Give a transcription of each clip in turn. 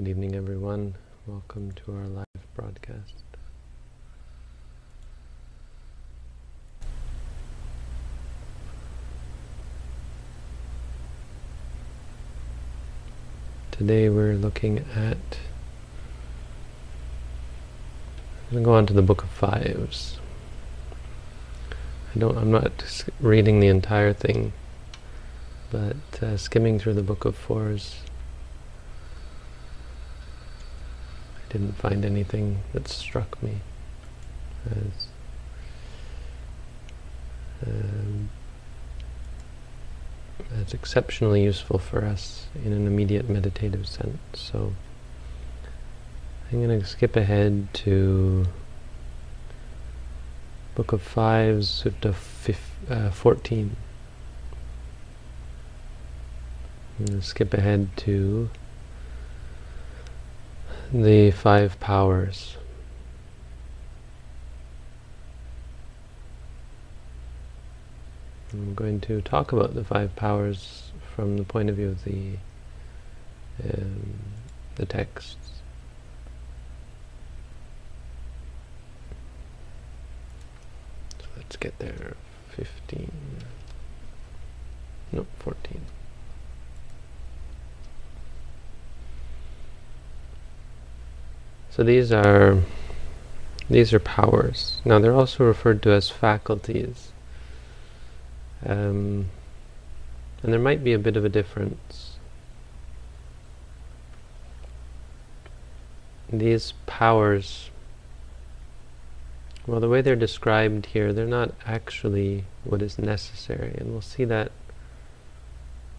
Good evening, everyone. Welcome to our live broadcast. Today we're looking at. I'm going to go on to the Book of Fives. I don't. I'm not reading the entire thing, but uh, skimming through the Book of Fours. I didn't find anything that struck me as um, as exceptionally useful for us in an immediate meditative sense. So I'm going to skip ahead to Book of Fives, Sutta uh, 14. I'm going to skip ahead to the five powers. I'm going to talk about the five powers from the point of view of the um, the texts. So let's get there. 15. No, 14. So these are these are powers. Now they're also referred to as faculties. Um, and there might be a bit of a difference. These powers, well, the way they're described here, they're not actually what is necessary, and we'll see that.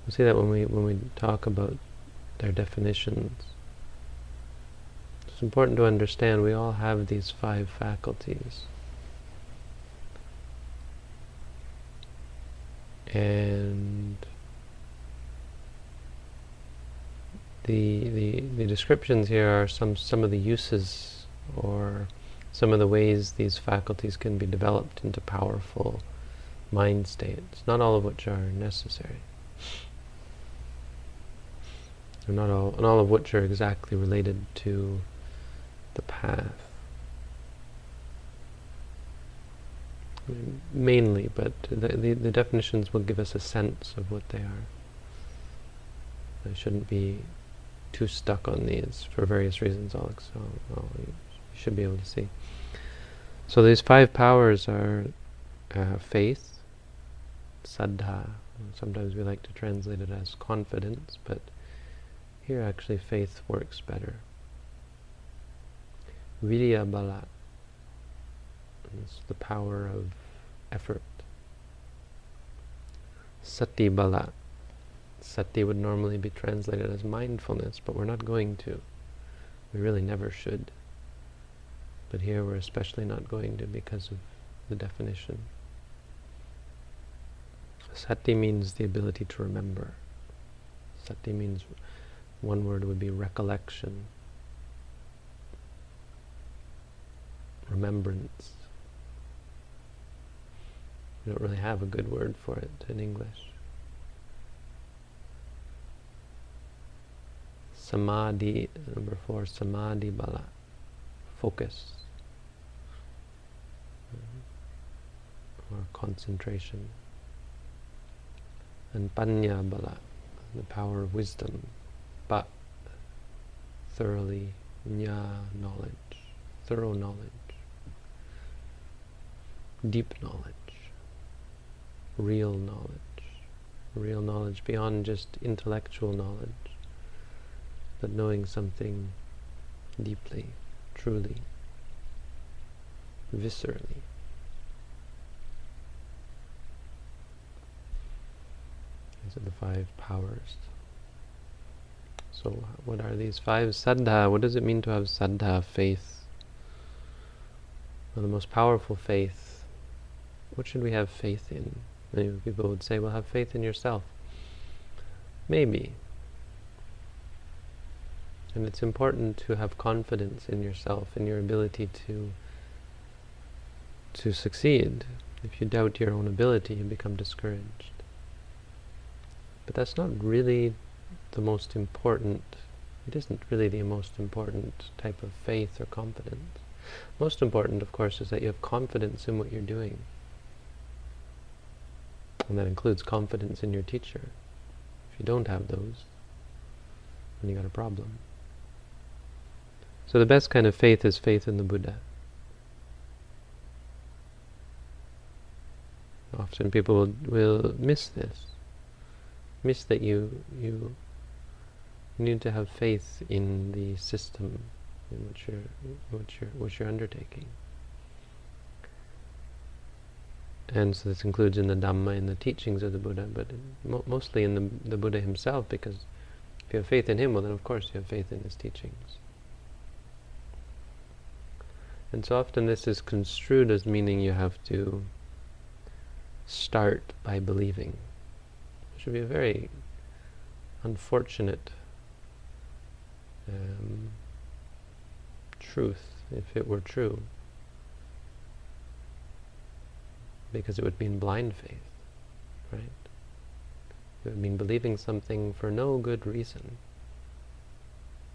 We'll see that when we when we talk about their definitions. It's important to understand we all have these five faculties. and the, the the descriptions here are some some of the uses or some of the ways these faculties can be developed into powerful mind states, not all of which are necessary. Not all, and all of which are exactly related to the path. mainly, but the, the, the, definitions will give us a sense of what they are. I shouldn't be too stuck on these for various reasons, Alex, so well, you should be able to see. So these five powers are uh, faith, saddha, sometimes we like to translate it as confidence, but here actually faith works better. Virya bala, it's the power of effort. Sati bala. Sati would normally be translated as mindfulness, but we're not going to. We really never should. But here we're especially not going to because of the definition. Sati means the ability to remember. Sati means one word would be recollection, remembrance. We don't really have a good word for it in English. Samadhi, number four, Samadhi Bala, focus, or concentration. And Panya Bala, the power of wisdom, but thoroughly, Nya knowledge, thorough knowledge, deep knowledge real knowledge, real knowledge beyond just intellectual knowledge, but knowing something deeply, truly, viscerally. These are the five powers. So what are these five? Saddha, what does it mean to have saddha, faith? Well, the most powerful faith. What should we have faith in? Many people would say, well, have faith in yourself. Maybe. And it's important to have confidence in yourself, in your ability to to succeed. If you doubt your own ability, you become discouraged. But that's not really the most important It isn't really the most important type of faith or confidence. Most important, of course, is that you have confidence in what you're doing. And that includes confidence in your teacher. If you don't have those, then you got a problem. So the best kind of faith is faith in the Buddha. Often people will, will miss this, miss that you you need to have faith in the system in which you're which you're which you're undertaking. And so this includes in the Dhamma, in the teachings of the Buddha, but mo mostly in the, the Buddha himself, because if you have faith in him, well then of course you have faith in his teachings. And so often this is construed as meaning you have to start by believing. Which would be a very unfortunate um, truth if it were true. Because it would mean blind faith, right? It would mean believing something for no good reason.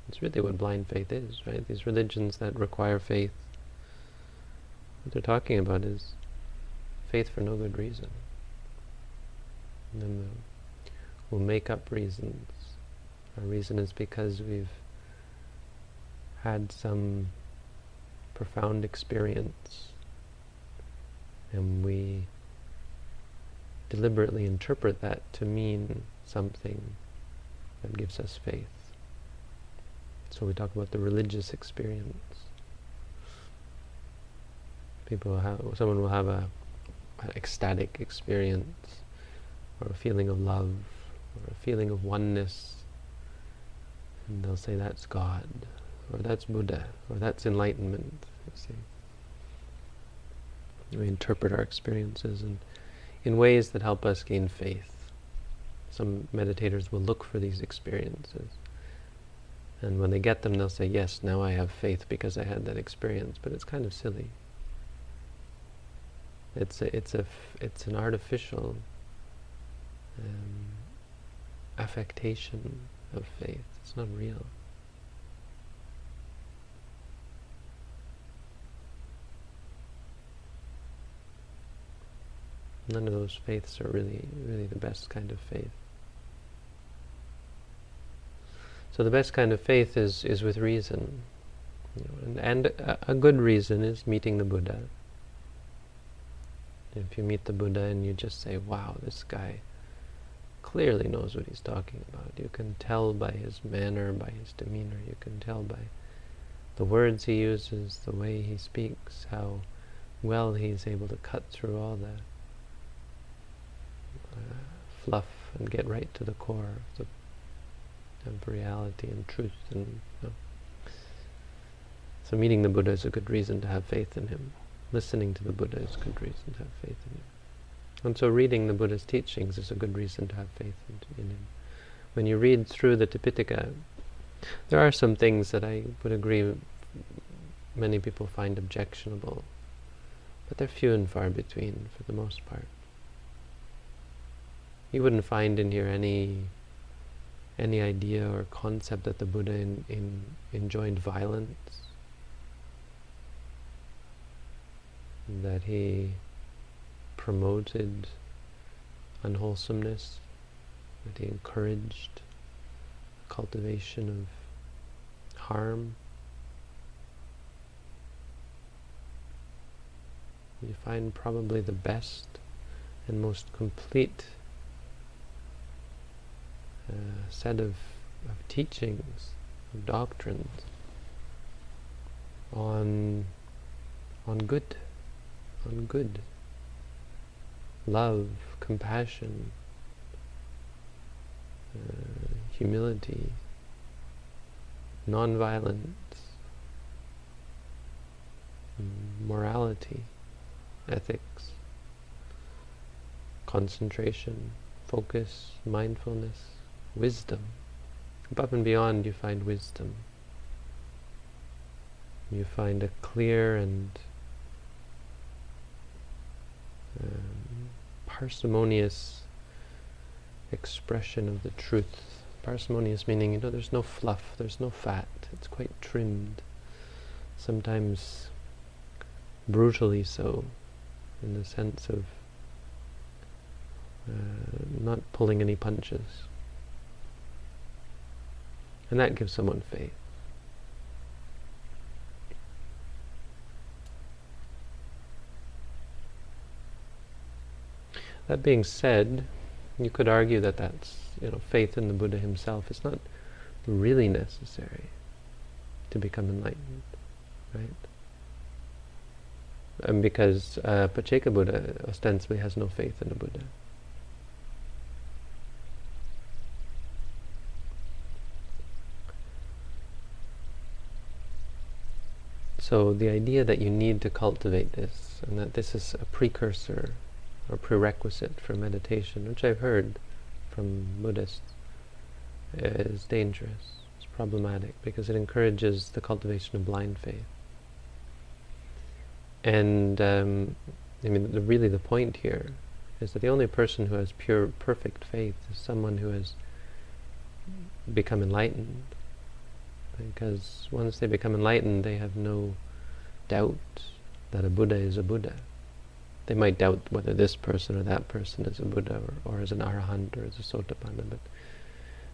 It's really what blind faith is, right? These religions that require faith, what they're talking about is faith for no good reason. And then we'll make up reasons. Our reason is because we've had some profound experience and we deliberately interpret that to mean something that gives us faith. So we talk about the religious experience. People have, someone will have a an ecstatic experience or a feeling of love or a feeling of oneness and they'll say that's God or that's Buddha or that's enlightenment you see we interpret our experiences and in ways that help us gain faith some meditators will look for these experiences and when they get them they'll say yes now I have faith because I had that experience but it's kind of silly it's a, it's a it's an artificial um, affectation of faith. It's not real. None of those faiths are really, really the best kind of faith. So the best kind of faith is, is with reason. You know, and, and a, a good reason is meeting the Buddha. If you meet the Buddha and you just say, wow, this guy clearly knows what he's talking about. You can tell by his manner, by his demeanor, you can tell by the words he uses, the way he speaks, how well he's able to cut through all the uh, fluff and get right to the core of, the, of reality and truth. And you know. So meeting the Buddha is a good reason to have faith in him listening to the Buddha is a good reason to have faith in him. And so reading the Buddha's teachings is a good reason to have faith in, in him. When you read through the Tipitaka, there are some things that I would agree many people find objectionable, but they're few and far between for the most part. You wouldn't find in here any any idea or concept that the Buddha in, in, enjoined violence that he promoted unwholesomeness, that he encouraged cultivation of harm. You find probably the best and most complete uh, set of, of teachings, of doctrines on on good on good, love, compassion, uh, humility, non-violence, morality, ethics, concentration, focus, mindfulness, wisdom. Above and beyond you find wisdom. You find a clear and um, parsimonious expression of the truth, Parsimonious meaning, you know, there's no fluff, there's no fat. It's quite trimmed. Sometimes brutally so, in the sense of uh, not pulling any punches. And that gives someone faith. That being said, you could argue that that's, you know, faith in the Buddha himself is not really necessary to become enlightened, right? And because uh, Pacceka Buddha ostensibly has no faith in the Buddha. So the idea that you need to cultivate this, and that this is a precursor or prerequisite for meditation, which I've heard from Buddhists, is dangerous. It's problematic because it encourages the cultivation of blind faith. And um, I mean, the, really the point here is that the only person who has pure, perfect faith is someone who has become enlightened. Because once they become enlightened, they have no doubt that a Buddha is a Buddha. They might doubt whether this person or that person is a Buddha or, or is an Arahant or is a Sotapanna, but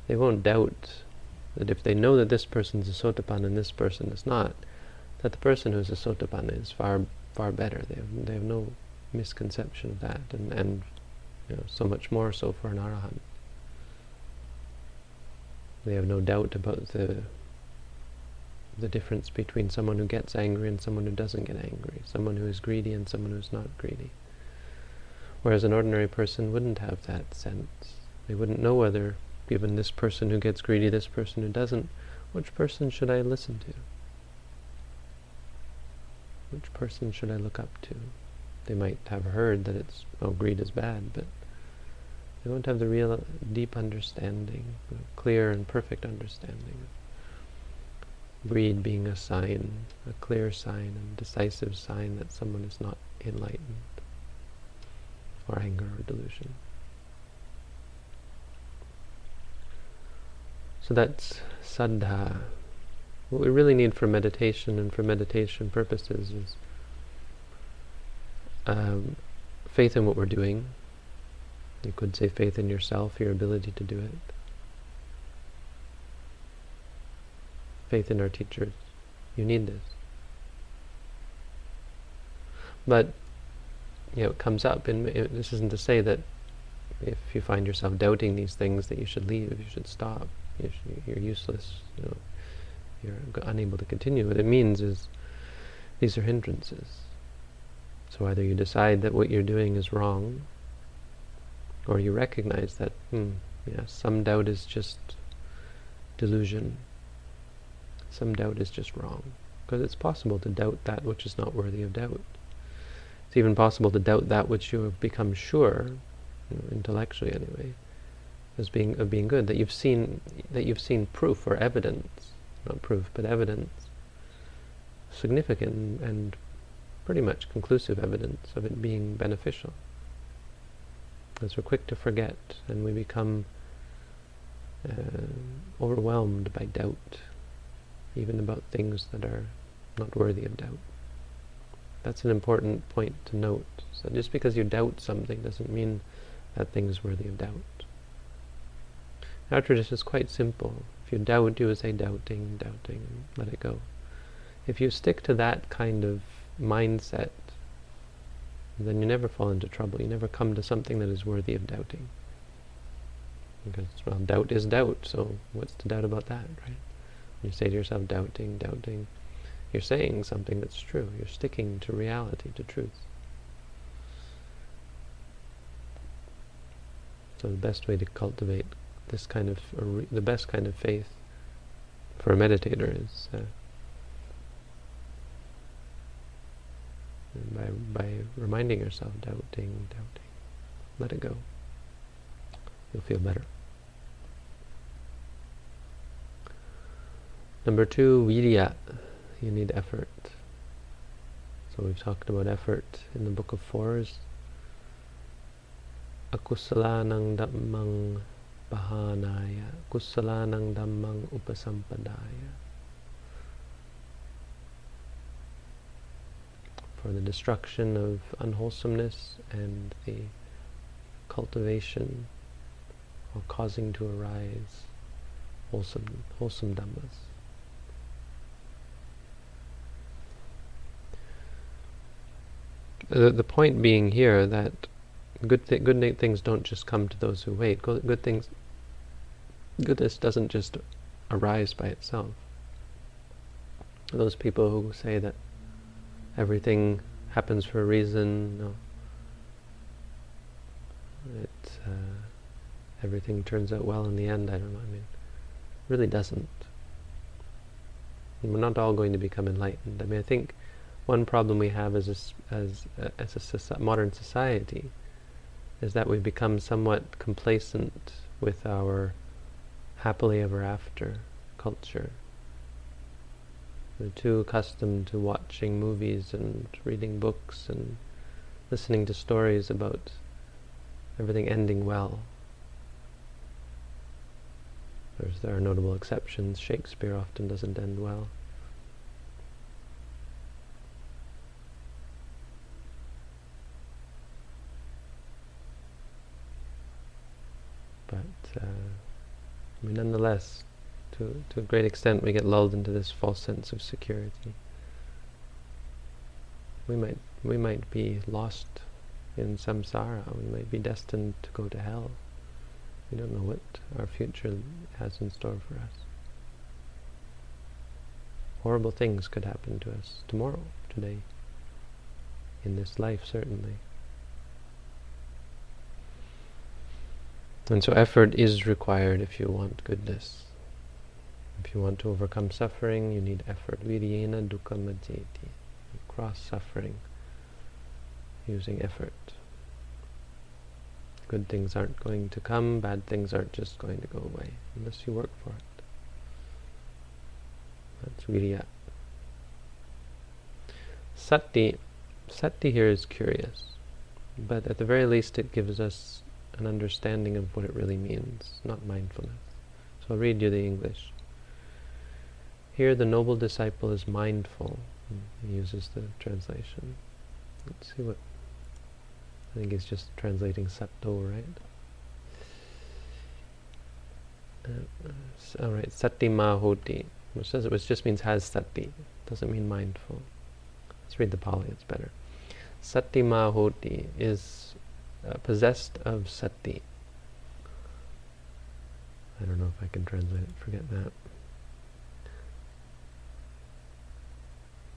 they won't doubt that if they know that this person is a Sotapanna and this person is not, that the person who is a Sotapanna is far far better. They have, they have no misconception of that, and, and you know, so much more so for an Arahant. They have no doubt about the the difference between someone who gets angry and someone who doesn't get angry, someone who is greedy and someone who's not greedy. Whereas an ordinary person wouldn't have that sense. They wouldn't know whether, given this person who gets greedy, this person who doesn't, which person should I listen to? Which person should I look up to? They might have heard that it's, oh, greed is bad, but they won't have the real deep understanding, clear and perfect understanding greed being a sign, a clear sign and decisive sign that someone is not enlightened, or anger or delusion. So that's saddha. What we really need for meditation and for meditation purposes is um, faith in what we're doing. You could say faith in yourself, your ability to do it. Faith in our teachers. You need this. But, you know, it comes up, and this isn't to say that if you find yourself doubting these things that you should leave, you should stop, you are useless, you know, you're unable to continue. What it means is these are hindrances. So either you decide that what you're doing is wrong, or you recognize that, hmm, yeah, some doubt is just delusion, some doubt is just wrong. Because it's possible to doubt that which is not worthy of doubt. It's even possible to doubt that which you have become sure, you know, intellectually anyway, as being of being good. That you've seen that you've seen proof or evidence, not proof, but evidence, significant and pretty much conclusive evidence of it being beneficial. As we're quick to forget and we become uh, overwhelmed by doubt even about things that are not worthy of doubt. That's an important point to note. So just because you doubt something doesn't mean that thing is worthy of doubt. Our tradition is quite simple. If you doubt, you would say doubting, doubting, and let it go. If you stick to that kind of mindset, then you never fall into trouble. You never come to something that is worthy of doubting. Because, well, doubt is doubt, so what's to doubt about that, right? You say to yourself, doubting, doubting. You're saying something that's true. You're sticking to reality, to truth. So the best way to cultivate this kind of, the best kind of faith for a meditator is uh, by, by reminding yourself, doubting, doubting. Let it go. You'll feel better. Number two, virya. You need effort. So we've talked about effort in the Book of Fours. Akusalanang dhammang pahanaya kusalanang dhammang upasampadaya for the destruction of unwholesomeness and the cultivation or causing to arise wholesome, wholesome dhammas. The, the point being here that good th good things don't just come to those who wait. Good, good things, goodness doesn't just arise by itself. Those people who say that everything happens for a reason, no. It, uh, everything turns out well in the end, I don't know, I mean, really doesn't. we're not all going to become enlightened. I mean, I think one problem we have as a, as, uh, as a modern society is that we've become somewhat complacent with our happily ever after culture. We're too accustomed to watching movies and reading books and listening to stories about everything ending well. There's, there are notable exceptions. Shakespeare often doesn't end well. But, uh, I mean, nonetheless, to, to a great extent we get lulled into this false sense of security. We might, we might be lost in samsara, we might be destined to go to hell. We don't know what our future has in store for us. Horrible things could happen to us tomorrow, today, in this life certainly. And so effort is required if you want goodness. If you want to overcome suffering, you need effort. Viryena dukkha majjeti. Cross suffering using effort. Good things aren't going to come, bad things aren't just going to go away, unless you work for it. That's virya. Sati, sati here is curious, but at the very least it gives us an understanding of what it really means, not mindfulness. So I'll read you the English. Here the noble disciple is mindful. He uses the translation. Let's see what... I think he's just translating satto, right? Uh, all right, sati mahoti, which says it which just means has sati. Doesn't mean mindful. Let's read the Pali, it's better. Sati mahoti is uh, possessed of sati. I don't know if I can translate it, forget that.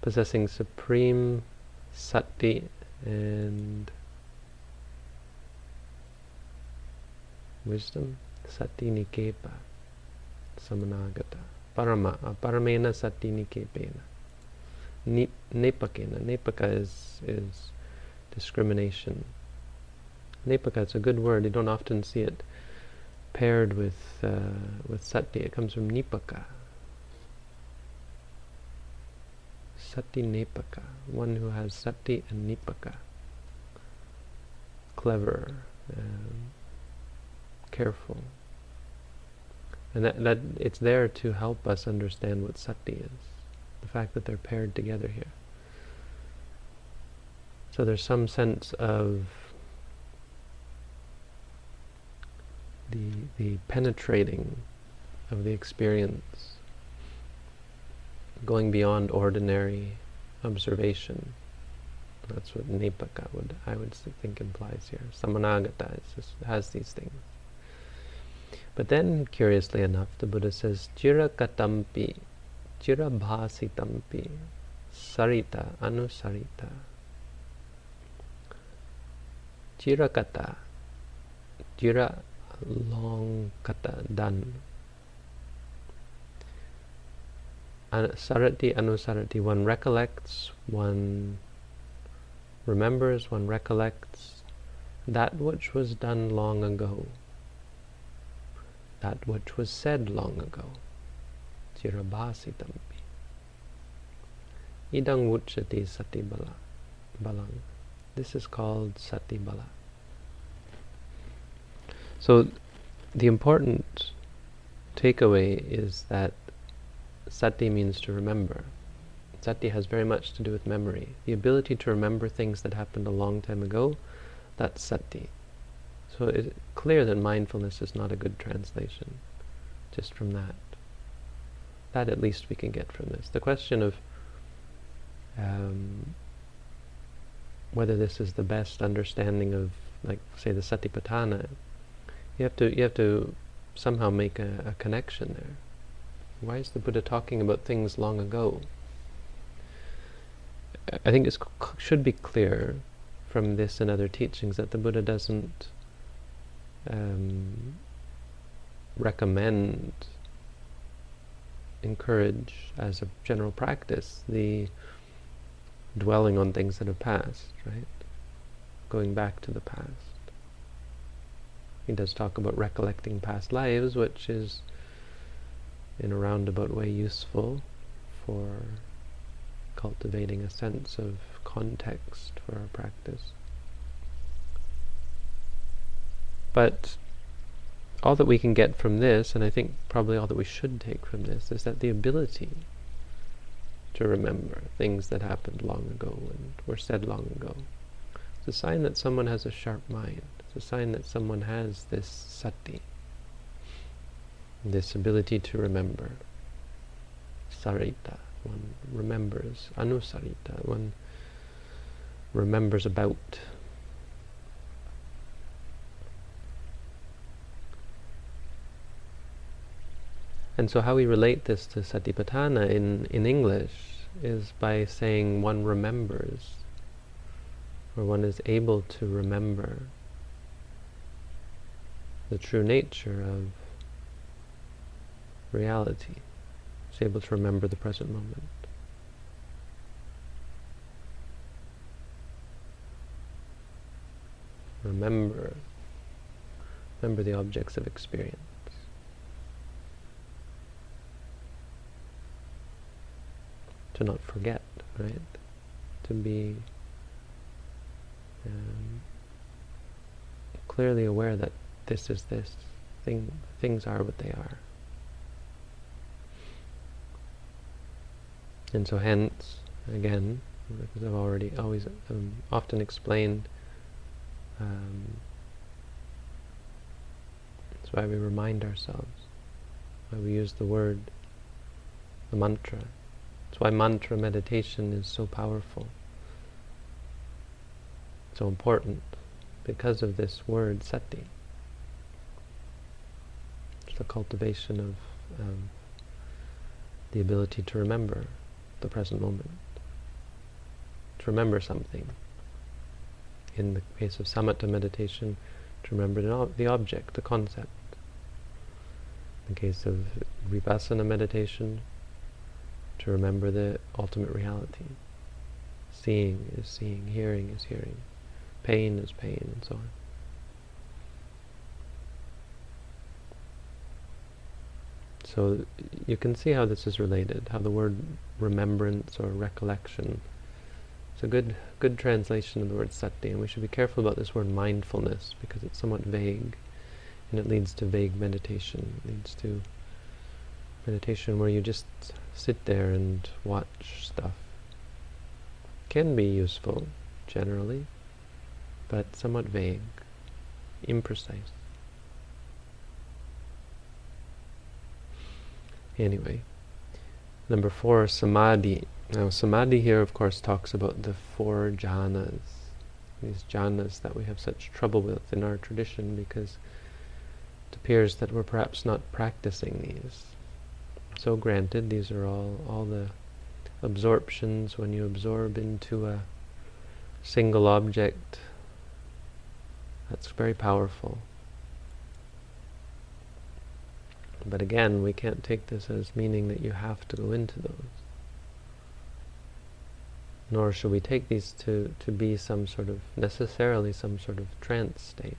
possessing supreme sati and wisdom, sati nikepa, samanagata, parama, paramena sati nikepena, nepakena, nepaka is, is discrimination. Nepaka is a good word, you don't often see it paired with, uh, with sati, it comes from nipaka, sati nipaka, one who has sati and nipaka. Clever, um, careful. And that, that it's there to help us understand what sati is. The fact that they're paired together here. So there's some sense of the, the penetrating of the experience going beyond ordinary observation. That's what Nipaka would, I would think implies here. Samanagata just, has these things. But then, curiously enough, the Buddha says, Chirakatampi, Chirabhasitampi, Sarita, Anusarita. Chirakata, Chira, long kata, done. sarati anusarati, one recollects, one remembers, one recollects that which was done long ago, that which was said long ago. Chirabhasitampi. Idang vuchati sati bala, balang. This is called sati bala. So the important takeaway is that sati means to remember. Sati has very much to do with memory. The ability to remember things that happened a long time ago, that's sati. So it's clear that mindfulness is not a good translation, just from that. That at least we can get from this. The question of um, whether this is the best understanding of, like, say, the Satipatthana, you have to you have to somehow make a, a connection there. Why is the Buddha talking about things long ago? I think it should be clear from this and other teachings that the Buddha doesn't um, recommend, encourage as a general practice the dwelling on things that have passed, right? Going back to the past. He does talk about recollecting past lives, which is in a roundabout way useful for cultivating a sense of context for our practice. But all that we can get from this, and I think probably all that we should take from this, is that the ability to remember things that happened long ago and were said long ago. It's a sign that someone has a sharp mind. It's a sign that someone has this sati, this ability to remember. Sarita, one remembers. Anusarita, one remembers about. And so how we relate this to Satipatthana in, in English is by saying one remembers, or one is able to remember the true nature of reality. Is able to remember the present moment. Remember, remember the objects of experience. to not forget, right? To be um, clearly aware that this is this, thing, things are what they are. And so hence, again, because I've already always um, often explained, um, that's why we remind ourselves, why we use the word, the mantra, that's why mantra meditation is so powerful, so important, because of this word sati. The cultivation of um, the ability to remember the present moment, to remember something. In the case of samatha meditation, to remember the object, the concept. In the case of vipassana meditation, to remember the ultimate reality. Seeing is seeing, hearing is hearing, pain is pain, and so on. So you can see how this is related, how the word remembrance or recollection is a good good translation of the word sati, and we should be careful about this word mindfulness because it's somewhat vague, and it leads to vague meditation. It leads to meditation where you just sit there and watch stuff. Can be useful, generally, but somewhat vague, imprecise. Anyway, number four, samadhi. Now, samadhi here, of course, talks about the four jhanas, these jhanas that we have such trouble with in our tradition because it appears that we're perhaps not practicing these. So granted, these are all, all the absorptions when you absorb into a single object. That's very powerful. But again, we can't take this as meaning that you have to go into those. Nor should we take these to, to be some sort of, necessarily some sort of trance state.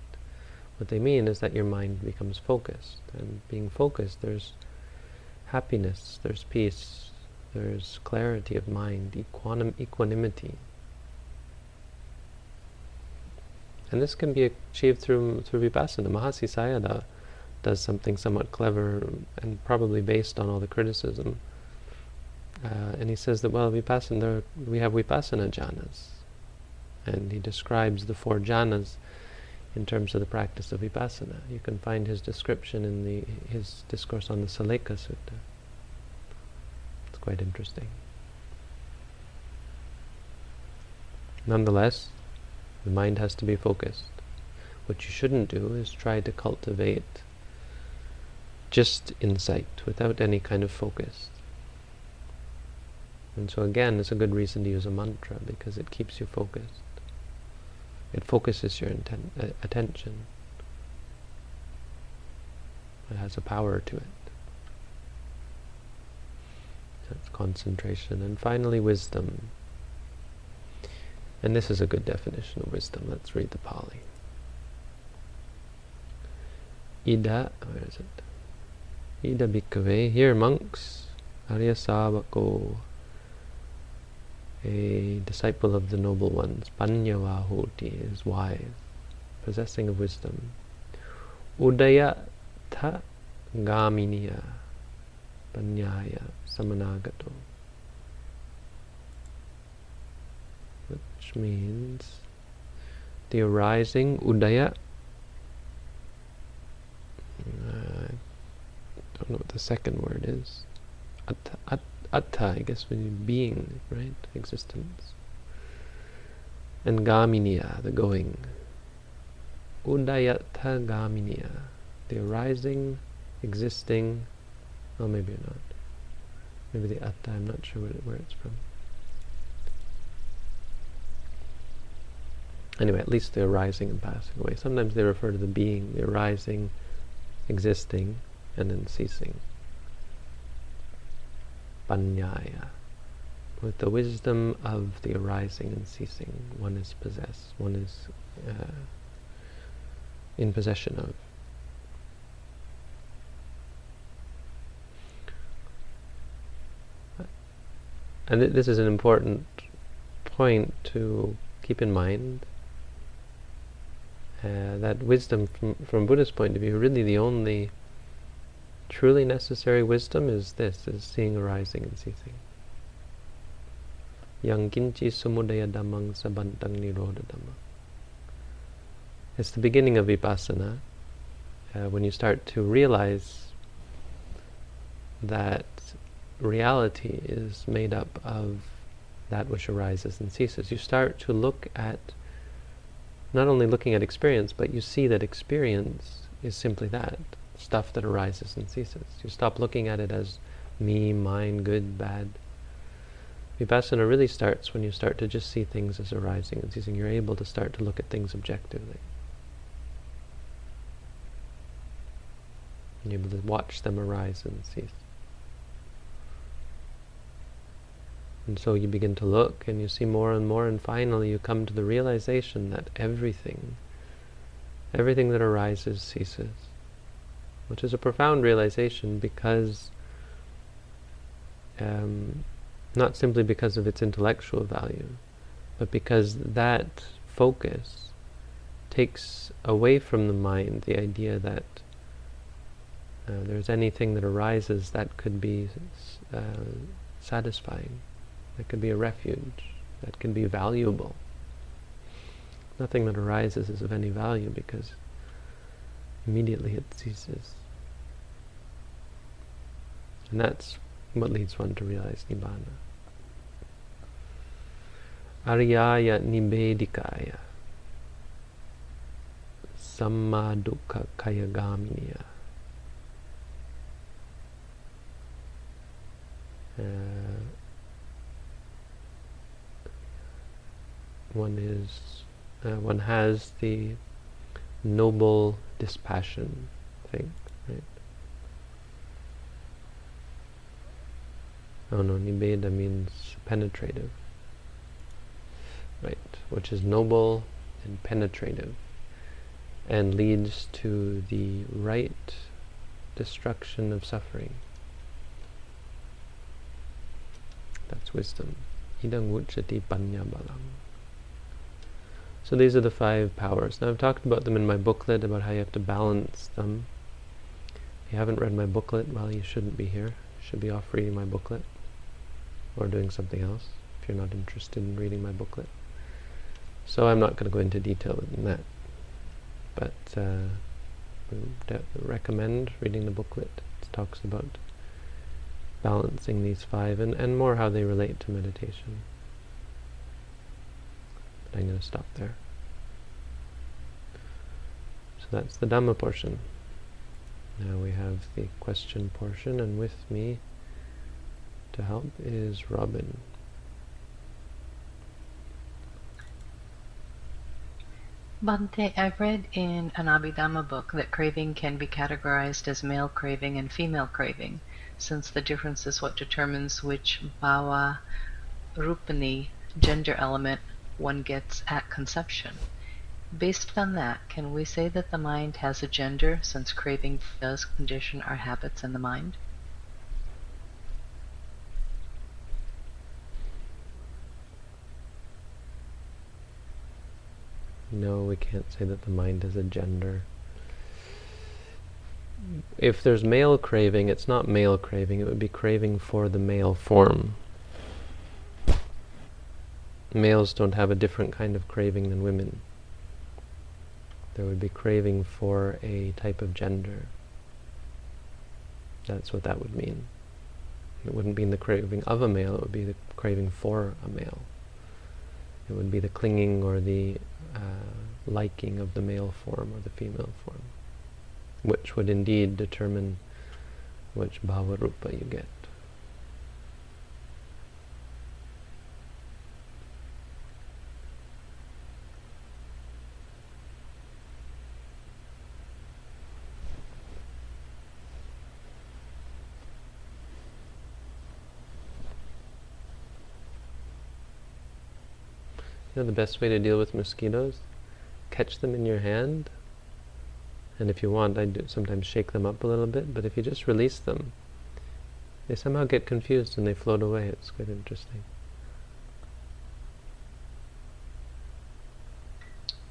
What they mean is that your mind becomes focused. And being focused, there's happiness, there's peace, there's clarity of mind, equanim equanimity. And this can be achieved through through vipassana. Mahasi Sayadaw does something somewhat clever and probably based on all the criticism. Uh, and he says that, well, vipassana, we have vipassana jhanas. And he describes the four jhanas in terms of the practice of vipassana. You can find his description in the his discourse on the Sallekha Sutta. It's quite interesting. Nonetheless, the mind has to be focused. What you shouldn't do is try to cultivate just insight without any kind of focus. And so again, it's a good reason to use a mantra because it keeps you focused. It focuses your inten- uh, attention. It has a power to it. That's concentration. And finally, wisdom. And this is a good definition of wisdom. Let's read the Pali. Ida, where is it? Ida bhikkhave, here monks, Arya Savako, a disciple of the noble ones, Panyavahuti, is wise, possessing of wisdom. Udaya ta gaminiya panyaya samanagato. Which means the arising, udaya, uh, don't know what the second word is. At, at, atta, I guess, meaning being, right? Existence. And gaminiya, the going. Udayata gaminiya, the arising, existing, oh maybe not. Maybe the atta, I'm not sure where it's from. Anyway, at least the arising and passing away. Sometimes they refer to the being, the arising, existing, and then ceasing panyaya. With the wisdom of the arising and ceasing, one is possessed, one is uh, in possession of. And th this is an important point to keep in mind. Uh, that wisdom, from, from Buddha's point of view, really the only truly necessary wisdom is this, is seeing arising and ceasing. Yang kinchi samudaya dhammang sabantang nirodha dhamma. It's the beginning of vipassana, uh, when you start to realize that reality is made up of that which arises and ceases. You start to look at, not only looking at experience, but you see that experience is simply that, stuff that arises and ceases. You stop looking at it as me, mine, good, bad. Vipassana really starts when you start to just see things as arising and ceasing. You're able to start to look at things objectively. You're able to watch them arise and cease. And so you begin to look and you see more and more and finally you come to the realization that everything, everything that arises ceases which is a profound realization because um, not simply because of its intellectual value, but because that focus takes away from the mind the idea that uh, there's anything that arises that could be uh, satisfying, that could be a refuge, that can be valuable. Nothing that arises is of any value because immediately it ceases. And that's what leads one to realize Nibbana. Aryaya Nibedikaya Sammadukha Kayagaminya uh, one is uh, one has the noble dispassion thing, right? Oh no, Nibeda means penetrative, right? Which is noble and penetrative and leads to the right destruction of suffering. That's wisdom. Idang uchati panya balam. So these are the five powers. Now I've talked about them in my booklet, about how you have to balance them. If you haven't read my booklet, well, you shouldn't be here. You should be off reading my booklet or doing something else if you're not interested in reading my booklet. So I'm not going to go into detail in that. But uh, would recommend reading the booklet. It talks about balancing these five and, and more how they relate to meditation. I'm going to stop there. So that's the Dhamma portion. Now we have the question portion, and with me to help is Robin. Bhante, I've read in an Abhidhamma book that craving can be categorized as male craving and female craving, since the difference is what determines which bhava rupani gender element one gets at conception. Based on that, can we say that the mind has a gender since craving does condition our habits in the mind? No, we can't say that the mind has a gender. If there's male craving, it's not male craving, it would be craving for the male form. Males don't have a different kind of craving than women. There would be craving for a type of gender. That's what that would mean. It wouldn't be the craving of a male, it would be the craving for a male. It would be the clinging or the uh, liking of the male form or the female form, which would indeed determine which bhavarupa you get. You know the best way to deal with mosquitoes? Catch them in your hand, and if you want, I do sometimes shake them up a little bit, but if you just release them, they somehow get confused and they float away. It's quite interesting.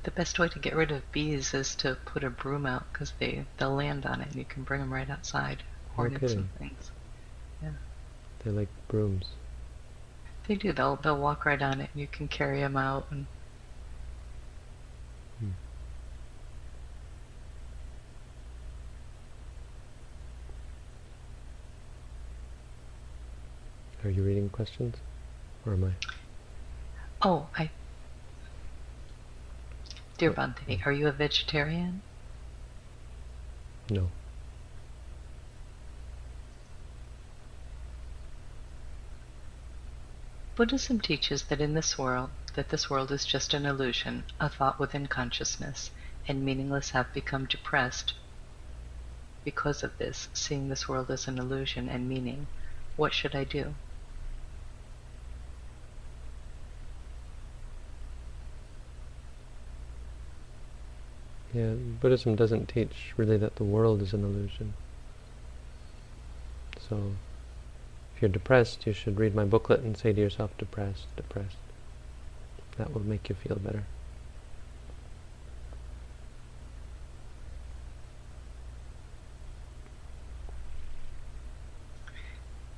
The best way to get rid of bees is to put a broom out because they, they'll land on it and you can bring them right outside. Hornets and things. Yeah. They're like brooms. They do. They'll they'll walk right on it, and you can carry them out. And hmm. Are you reading questions, or am I? Oh, I. Dear Bhante, are you a vegetarian? No. Buddhism teaches that in this world, that this world is just an illusion, a thought within consciousness, and meaningless have become depressed because of this, seeing this world as an illusion and meaning. What should I do? Yeah, Buddhism doesn't teach really that the world is an illusion. So if you're depressed, you should read my booklet and say to yourself, depressed, depressed. That will make you feel better.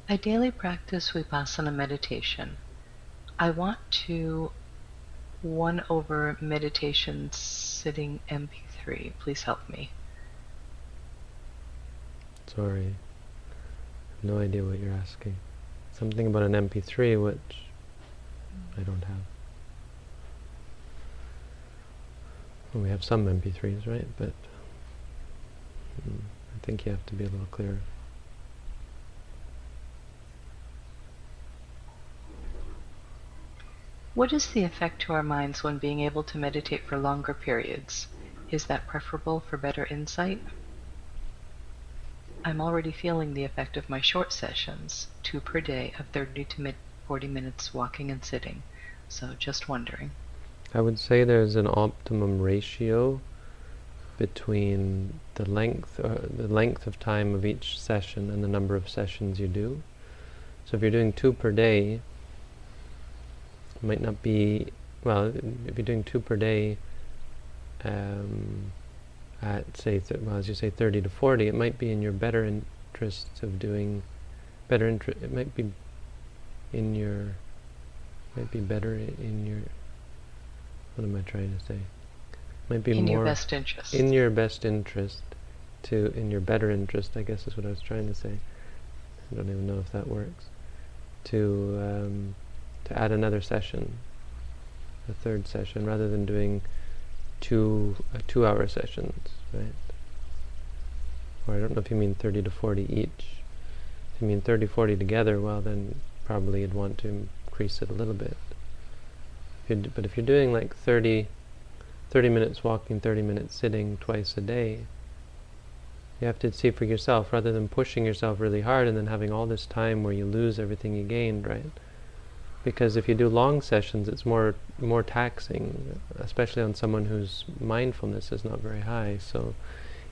I daily practice Vipassana meditation. I want to one over meditation sitting MP3. Please help me. Sorry no idea what you're asking. Something about an MP3 which I don't have. Well, we have some MP3s, right? But hmm, I think you have to be a little clearer. What is the effect to our minds when being able to meditate for longer periods? Is that preferable for better insight? I'm already feeling the effect of my short sessions, two per day of 30 to 40 minutes walking and sitting. So just wondering. I would say there's an optimum ratio between the length uh, the length of time of each session and the number of sessions you do. So if you're doing two per day, it might not be well. If you're doing two per day, um, at say, th- well, as you say, 30 to 40, it might be in your better interest of doing better. interest. it might be in your might be better in your. What am I trying to say? Might be more in more your best interest. in your best interest to in your better interest. I guess is what I was trying to say. I don't even know if that works. To um, to add another session, a third session, rather than doing two uh, two-hour sessions, right? Or I don't know if you mean 30 to 40 each. If you mean 30, 40 together, well then probably you'd want to increase it a little bit. If but if you're doing like 30, 30 minutes walking, 30 minutes sitting twice a day, you have to see for yourself rather than pushing yourself really hard and then having all this time where you lose everything you gained, right? Because if you do long sessions, it's more more taxing, especially on someone whose mindfulness is not very high. So,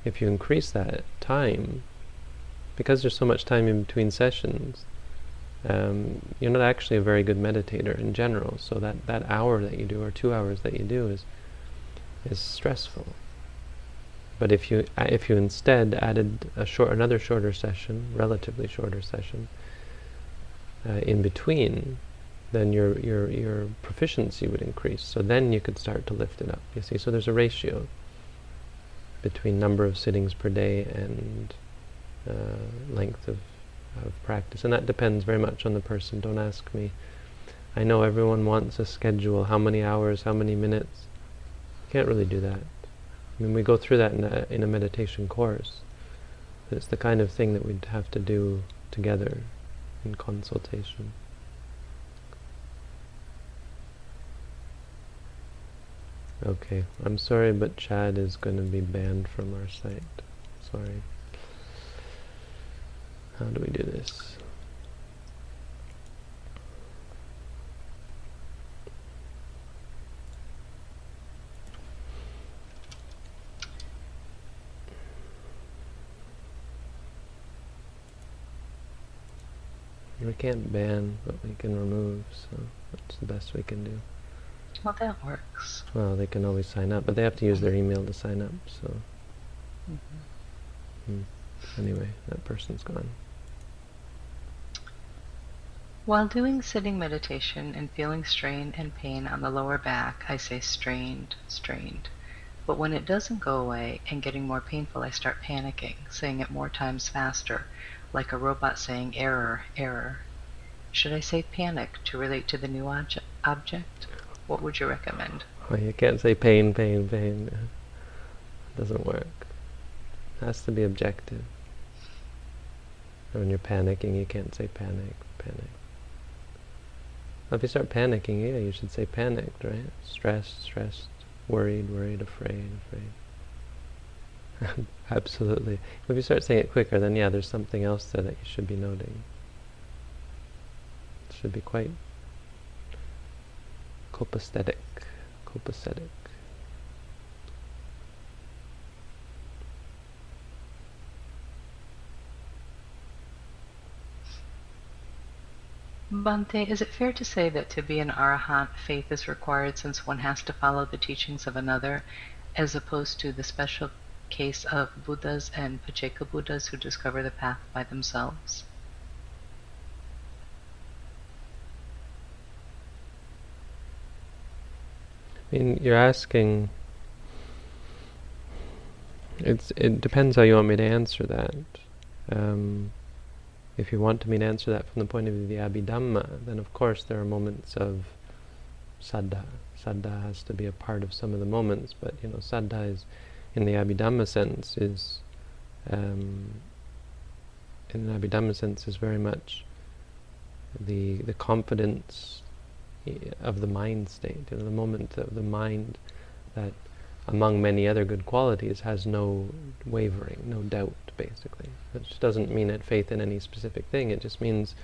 if you increase that time, because there's so much time in between sessions, um, you're not actually a very good meditator in general. So that, that hour that you do or two hours that you do is is stressful. But if you uh, if you instead added a short another shorter session, relatively shorter session, uh, in between, then your your your proficiency would increase. So then you could start to lift it up. You see, so there's a ratio between number of sittings per day and uh, length of of practice, and that depends very much on the person. Don't ask me. I know everyone wants a schedule, how many hours, how many minutes. You can't really do that. I mean, we go through that in a, in a meditation course. But it's the kind of thing that we'd have to do together in consultation. Okay, I'm sorry, but Chad is going to be banned from our site. Sorry. How do we do this? We can't ban, but we can remove, so that's the best we can do. Well, that works. Well, they can always sign up, but they have to use their email to sign up, so Mhm. hmm. anyway, that person's gone. While doing sitting meditation and feeling strain and pain on the lower back, I say strained, strained. But when it doesn't go away and getting more painful, I start panicking, saying it more times faster, like a robot saying error, error. Should I say panic to relate to the new obje- object? What would you recommend? Well, you can't say pain, pain, pain. It doesn't work. It has to be objective. When you're panicking, you can't say panic, panic. Well, if you start panicking, yeah, you should say panicked, right? Stressed, stressed, worried, worried, afraid, afraid. Absolutely. If you start saying it quicker, then yeah, there's something else there that you should be noting. It should be quite copacetic. Copacetic. Bhante, is it fair to say that to be an arahant, faith is required since one has to follow the teachings of another, as opposed to the special case of Buddhas and Pacceka Buddhas who discover the path by themselves? Mean, you're asking. It's it depends how you want me to answer that. Um, if you want me to answer that from the point of view of the Abhidhamma, then of course there are moments of saddha. Saddha has to be a part of some of the moments, but you know, saddha is, in the Abhidhamma sense, is um, in the Abhidhamma sense is very much the the confidence of the mind state, you know, the moment of the mind that, among many other good qualities, has no wavering, no doubt, basically. Which doesn't mean it faith in any specific thing, it just means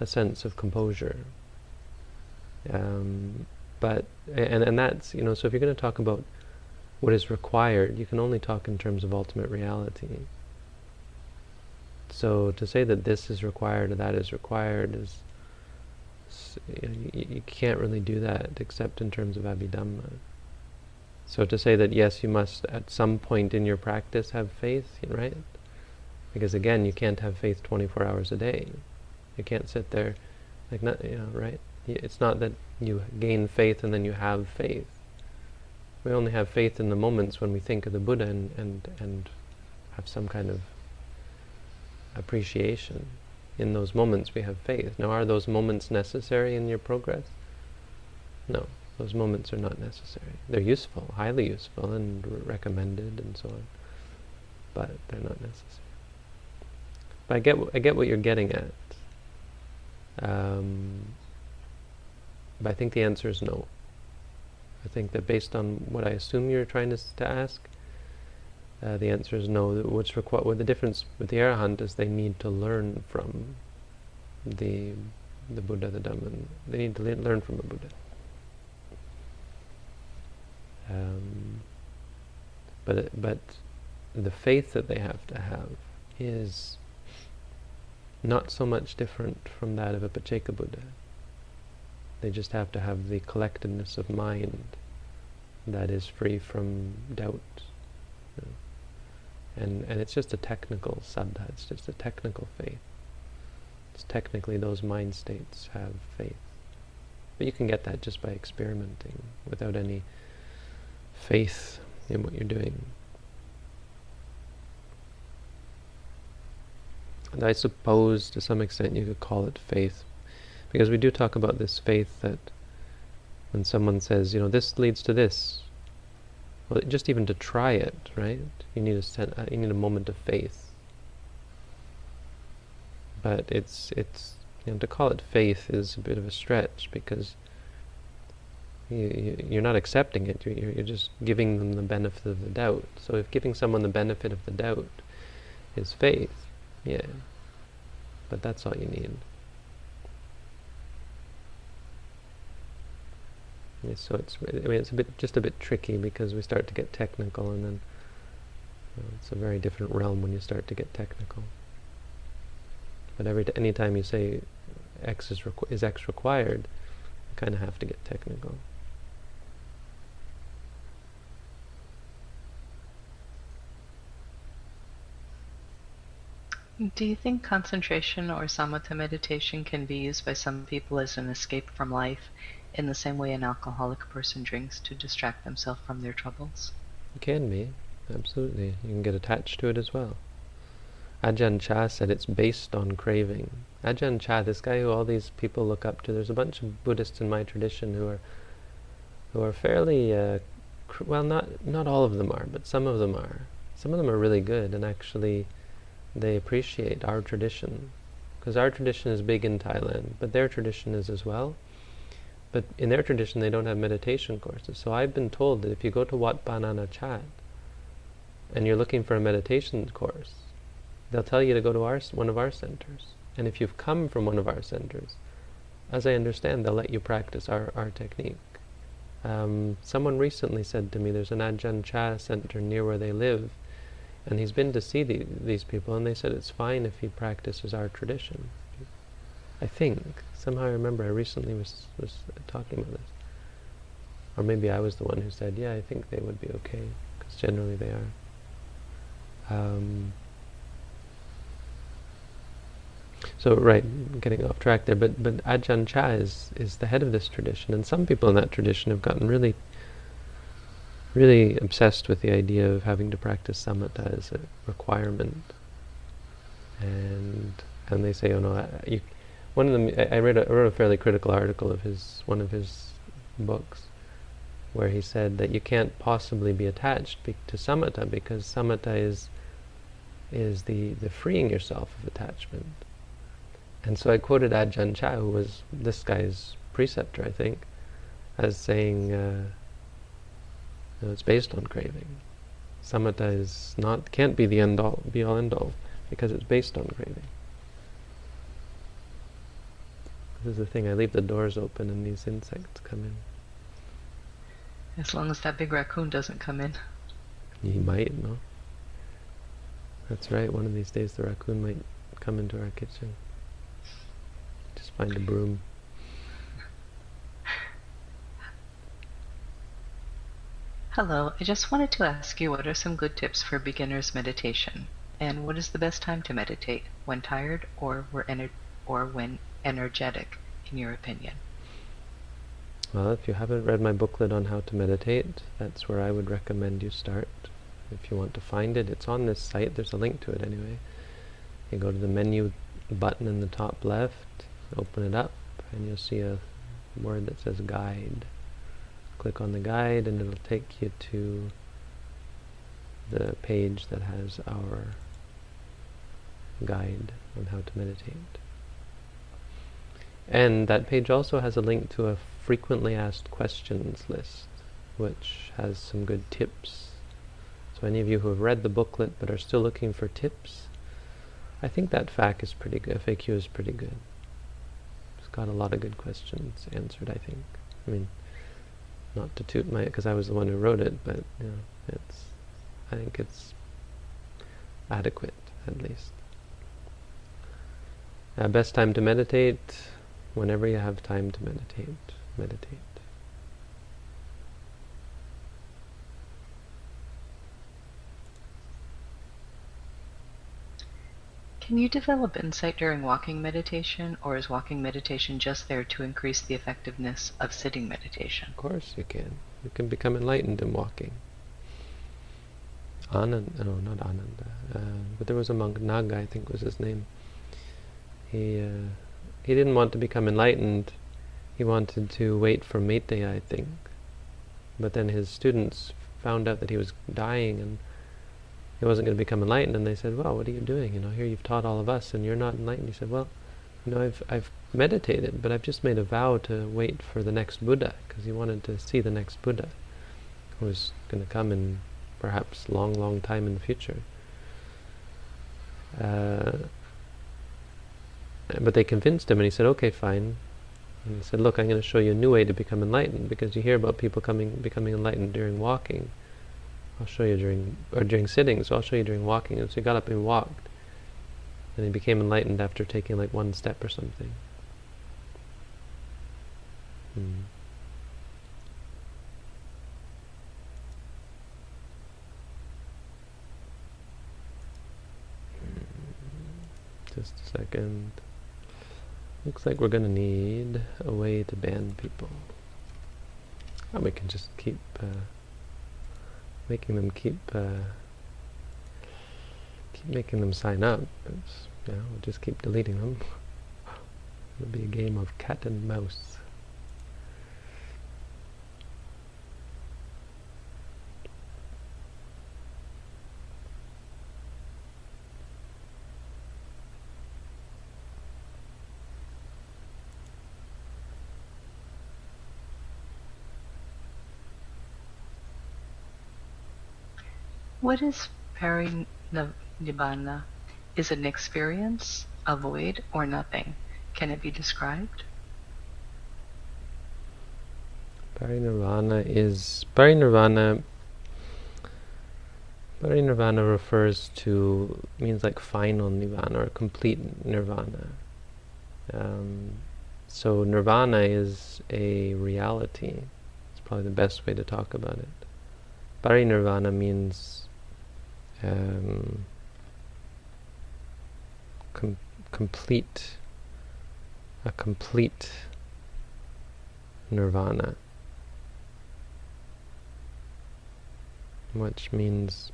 a sense of composure. Um, but, and, and that's, you know, so if you're going to talk about what is required, you can only talk in terms of ultimate reality. So to say that this is required or that is required is you, know, you, you can't really do that except in terms of Abhidhamma. So to say that yes, you must at some point in your practice have faith, right? Because again, you can't have faith 24 hours a day. You can't sit there, like not, you know, right? It's not that you gain faith and then you have faith. We only have faith in the moments when we think of the Buddha and, and, and have some kind of appreciation. In those moments we have faith. Now are those moments necessary in your progress? No, those moments are not necessary. They're useful, highly useful and recommended and so on, but they're not necessary. But I get, I get what you're getting at. Um, but I think the answer is no. I think that based on what I assume you're trying to, to ask, uh, the answer is no. What's required? What the difference with the arahant is they need to learn from the the Buddha, the Dhamma. They need to le learn from the Buddha. Um, but but the faith that they have to have is not so much different from that of a Pacceka Buddha. They just have to have the collectedness of mind that is free from doubt. And, and it's just a technical saddha, it's just a technical faith. It's technically those mind states have faith. But you can get that just by experimenting without any faith in what you're doing. And I suppose to some extent you could call it faith, because we do talk about this faith that when someone says, you know, this leads to this, well, just even to try it, right? You need a uh, you need a moment of faith. But it's it's you know to call it faith is a bit of a stretch because you, you are not accepting it. You're, you're just giving them the benefit of the doubt. So if giving someone the benefit of the doubt is faith, yeah, but that's all you need. Yeah, so it's I mean it's a bit just a bit tricky because we start to get technical and then you know, it's a very different realm when you start to get technical. But every t- anytime you say X is is X required, you kind of have to get technical. Do you think concentration or samatha meditation can be used by some people as an escape from life in the same way an alcoholic person drinks to distract themselves from their troubles? It can be, absolutely. You can get attached to it as well. Ajahn Chah said it's based on craving. Ajahn Chah, this guy who all these people look up to, there's a bunch of Buddhists in my tradition who are who are fairly, uh, well, not not all of them are, but some of them are. Some of them are really good, and actually they appreciate our tradition. Because our tradition is big in Thailand, but their tradition is as well. But in their tradition, they don't have meditation courses. So I've been told that if you go to Wat Pah Nanachat and you're looking for a meditation course, they'll tell you to go to our, one of our centers. And if you've come from one of our centers, as I understand, they'll let you practice our, our technique. Um, someone recently said to me, there's an Ajahn Chah center near where they live, and he's been to see the, these people, and they said it's fine if he practices our tradition. I think. Somehow I remember I recently was, was talking about this. Or maybe I was the one who said, yeah, I think they would be okay, because generally they are. Um, so right, getting off track there, but but Ajahn Chah is is the head of this tradition, and some people in that tradition have gotten really really obsessed with the idea of having to practice samatha as a requirement. And and they say, oh no, I, you, one of them. I, I read wrote a fairly critical article of his one of his books, where he said that you can't possibly be attached be, to samatha because samatha is is the the freeing yourself of attachment. And so I quoted Ajahn Chah, who was this guy's preceptor, I think, as saying. Uh, no, it's based on craving. Samatha is not can't be the end all be all end all because it's based on craving. This is the thing, I leave the doors open and these insects come in. As long as that big raccoon doesn't come in. He might, no? That's right, one of these days the raccoon might come into our kitchen. Just find a broom. Hello, I just wanted to ask you what are some good tips for beginner's meditation? And what is the best time to meditate? When tired or, or when energetic, in your opinion? Well, if you haven't read my booklet on how to meditate, that's where I would recommend you start. If you want to find it, it's on this site. There's a link to it anyway. You go to the menu button in the top left, open it up, and you'll see a word that says guide. Click on the guide and it'll take you to the page that has our guide on how to meditate. And that page also has a link to a frequently asked questions list, which has some good tips. So any of you who have read the booklet but are still looking for tips, I think that FAQ is pretty good. FAQ is pretty good. It's got a lot of good questions answered, I think. I mean, not to toot my, because I was the one who wrote it, but you know, it's, I think it's adequate at least. Uh, best time to meditate, whenever you have time to meditate, meditate. Can you develop insight during walking meditation, or is walking meditation just there to increase the effectiveness of sitting meditation? Of course you can. You can become enlightened in walking. Ananda, no, not Ananda, uh, but there was a monk, Naga, I think was his name. He uh, he didn't want to become enlightened. He wanted to wait for Maitreya, I think. But then his students found out that he was dying, and he wasn't going to become enlightened, and they said, well, what are you doing? You know, here you've taught all of us, and you're not enlightened. He said, well, you know, I've, I've meditated, but I've just made a vow to wait for the next Buddha, because he wanted to see the next Buddha, who was going to come in perhaps long, long time in the future. Uh, but they convinced him, and he said, okay, fine. And he said, look, I'm going to show you a new way to become enlightened, because you hear about people coming, becoming enlightened during walking. I'll show you during, or during sitting, so I'll show you during walking. And so he got up and walked. And he became enlightened after taking like one step or something. Hmm. Just a second. Looks like we're to need a way to ban people. And we can just keep... Uh, making them keep uh, keep making them sign up. It's, we'll just keep deleting them. It'll be a game of cat and mouse. What is parinibbana? Is it an experience, a void, or nothing? Can it be described? Parinirvana is parinirvana. Parinirvana refers to means like final nirvana or complete nirvana. Um, so nirvana is a reality. It's probably the best way to talk about it. Parinirvana means um, com complete, a complete nirvana, which means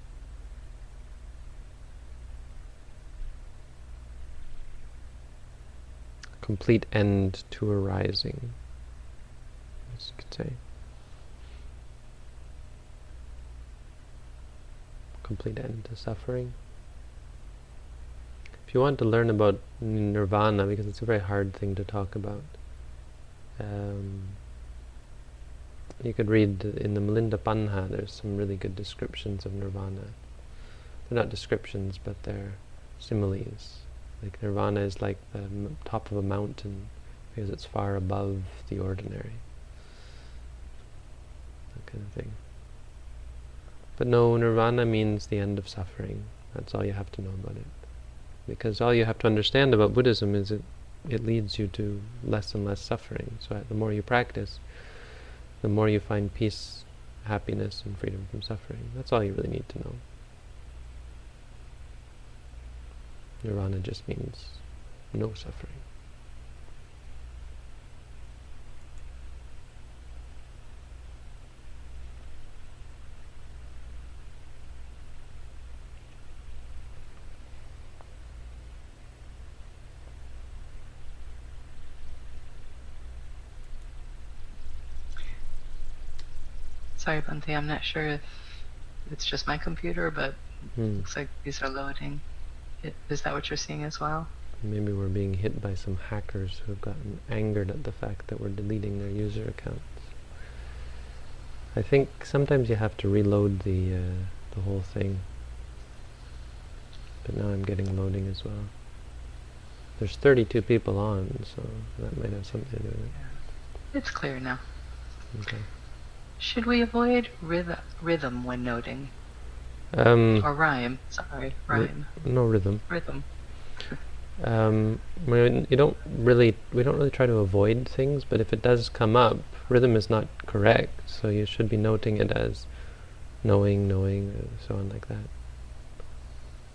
complete end to arising, as you could say. Complete end to suffering. If you want to learn about nirvana, because it's a very hard thing to talk about, um, you could read in the Milinda Panha, there's some really good descriptions of nirvana. They're not descriptions, but they're similes. Like nirvana is like the top of a mountain because it's far above the ordinary. That kind of thing. But no, nirvana means the end of suffering. That's all you have to know about it. Because all you have to understand about Buddhism is it, it leads you to less and less suffering. So uh, the more you practice, the more you find peace happiness and freedom from suffering. That's all you really need to know. Nirvana just means no suffering. Sorry, Bhante, I'm not sure if it's just my computer, but Hmm. looks like these are loading. Is that what you're seeing as well? Maybe we're being hit by some hackers who have gotten angered at the fact that we're deleting their user accounts. I think sometimes you have to reload the uh, the whole thing. But now I'm getting loading as well. There's 32 people on, so that might have something to do with it. It's clear now. Okay. Should we avoid rhythm, rhythm when noting? Um, Or rhyme? Sorry, rhyme. no rhythm. Rhythm. Um, you don't really, we don't really try to avoid things, but if it does come up, rhythm is not correct, so you should be noting it as knowing, knowing, uh, so on like that.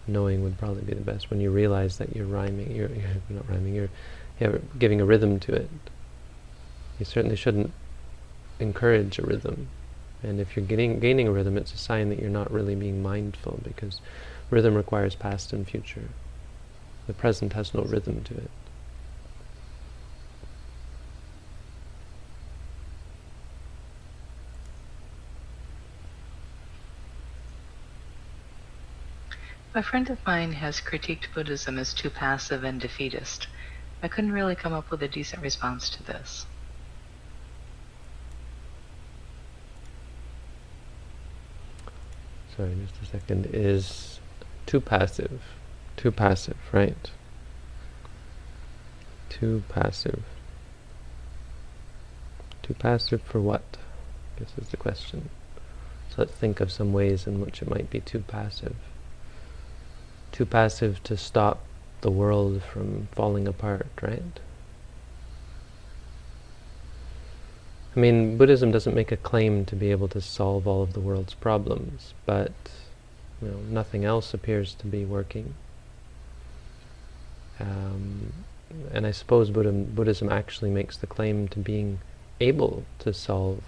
Knowing would probably be the best when you realize that you're rhyming, you're, you're not rhyming, you're, you're giving a rhythm to it. You certainly shouldn't encourage a rhythm. And if you're getting, gaining a rhythm, it's a sign that you're not really being mindful because rhythm requires past and future. The present has no rhythm to it. A friend of mine has critiqued Buddhism as too passive and defeatist. I couldn't really come up with a decent response to this. Sorry, just a second. Is too passive. Too passive, right? Too passive. Too passive for what? Guess is the question. So let's think of some ways in which it might be too passive. Too passive to stop the world from falling apart, right? I mean, Buddhism doesn't make a claim to be able to solve all of the world's problems, but you know, nothing else appears to be working. Um, and I suppose Buddhism, Buddhism actually makes the claim to being able to solve,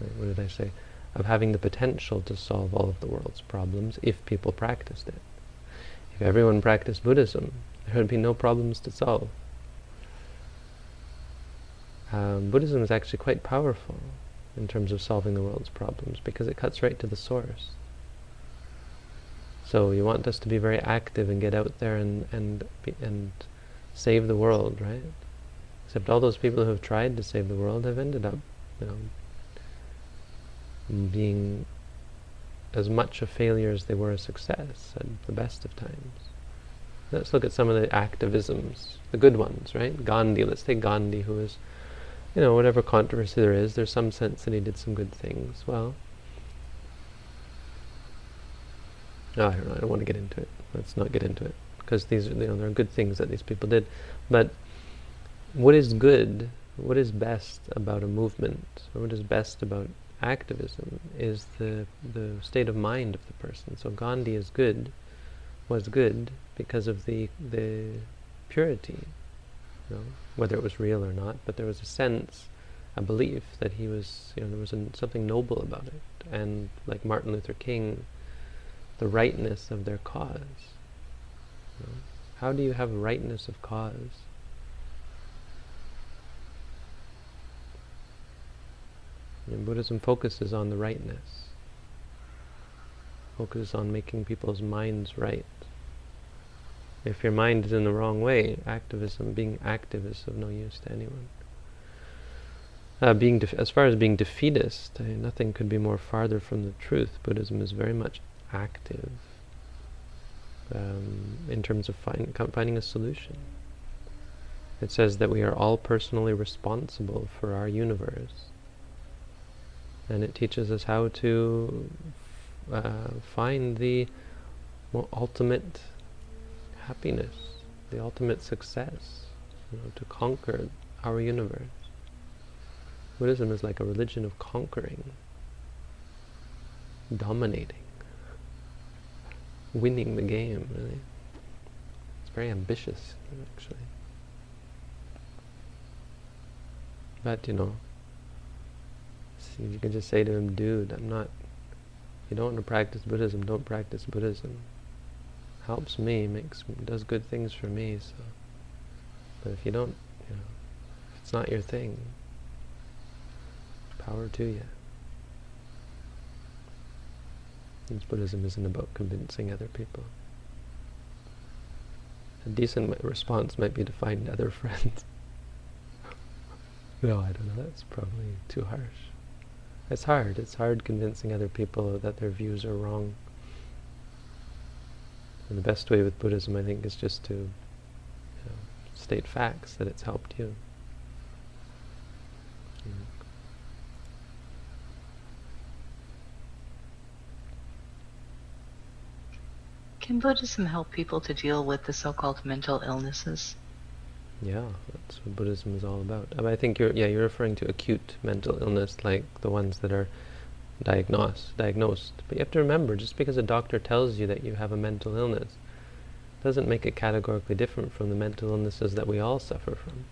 what did I say, of having the potential to solve all of the world's problems if people practiced it. If everyone practiced Buddhism, there would be no problems to solve. Um, Buddhism is actually quite powerful in terms of solving the world's problems because it cuts right to the source. So you want us to be very active and get out there and and and save the world, right? Except all those people who have tried to save the world have ended up, you know, being as much a failure as they were a success at the best of times. Let's look at some of the activisms, the good ones, right? Gandhi, let's take Gandhi, who is, you know, whatever controversy there is, there's some sense that he did some good things. Well, I don't know, I don't want to get into it. Let's not get into it. Because these are, you know, there are good things that these people did. But what is good, what is best about a movement, or what is best about activism is the the state of mind of the person. So Gandhi is good, was good because of the the purity, know, whether it was real or not. But there was a sense, a belief that he was, you know, there was an, something noble about it. And like Martin Luther King, the rightness of their cause. you know. How do you have rightness of cause? And Buddhism focuses on the rightness, focuses on making people's minds right. If your mind is in the wrong way, activism, being active is of no use to anyone. Uh, being as far as being defeatist, mean, nothing could be more farther from the truth. Buddhism is very much active um, in terms of find, finding a solution. It says that we are all personally responsible for our universe and it teaches us how to uh, find the ultimate happiness, the ultimate success, you know, to conquer our universe. Buddhism is like a religion of conquering. dominating, winning the game, really. It's very ambitious, actually. But, you know, you can just say to him, dude, I'm not, you don't want to practice Buddhism, don't practice Buddhism. Helps me, makes, does good things for me, so. But if you don't, you know, if it's not your thing, power to you. Buddhism isn't about convincing other people. A decent response might be to find other friends. no, I don't know, that's probably too harsh. It's hard. It's hard convincing other people that their views are wrong. And the best way with Buddhism, I think, is just to you know, state facts that it's helped you. Can Buddhism help people to deal with the so-called mental illnesses? Yeah, that's what Buddhism is all about. I think you're yeah you're referring to acute mental illness, like the ones that are diagnosed diagnosed. But you have to remember, just because a doctor tells you that you have a mental illness, doesn't make it categorically different from the mental illnesses that we all suffer from.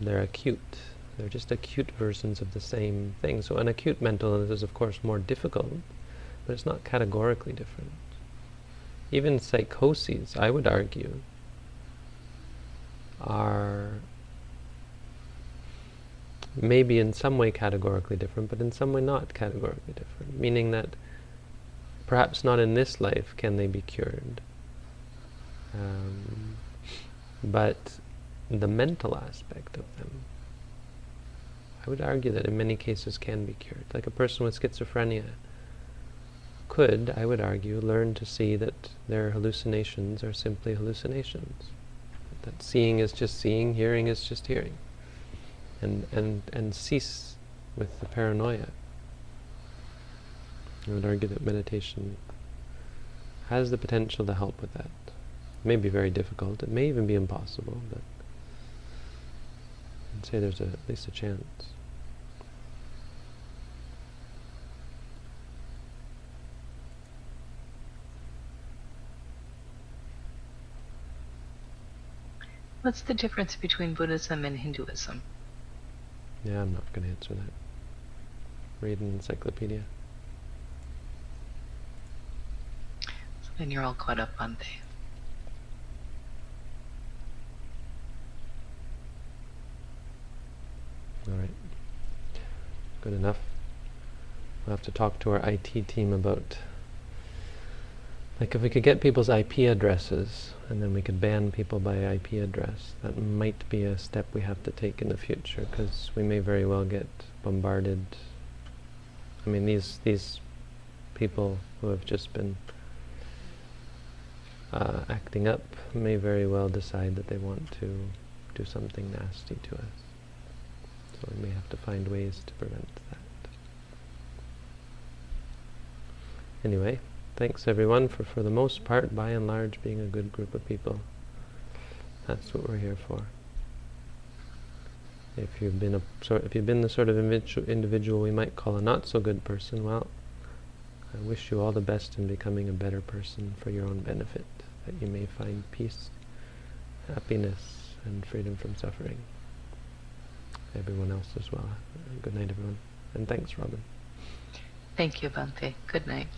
They're acute. They're just acute versions of the same thing. So an acute mental illness is of course more difficult, but it's not categorically different. Even psychoses, I would argue, are maybe in some way categorically different, but in some way not categorically different, meaning that perhaps not in this life can they be cured. Um, but the mental aspect of them, I would argue that in many cases can be cured. Like a person with schizophrenia could, I would argue, learn to see that their hallucinations are simply hallucinations that seeing is just seeing, hearing is just hearing. And, and, and cease with the paranoia. I would argue that meditation has the potential to help with that. It may be very difficult, it may even be impossible, but I'd say there's a, at least a chance. What's the difference between Buddhism and Hinduism? Yeah, I'm not going to answer that. Read an encyclopedia. So then you're all caught up on they. All right. Good enough. We'll have to talk to our IT team about like if we could get people's IP addresses and then we could ban people by IP address, that might be a step we have to take in the future because we may very well get bombarded. I mean, these these people who have just been uh, acting up may very well decide that they want to do something nasty to us. So we may have to find ways to prevent that. Anyway, Thanks everyone for, for the most part, by and large, being a good group of people. That's what we're here for. If you've been a sort, if you've been the sort of individual we might call a not so good person, well, I wish you all the best in becoming a better person for your own benefit, that you may find peace, happiness, and freedom from suffering. Everyone else as well. Good night, everyone. And thanks, Robin. Thank you, Bhante. Good night.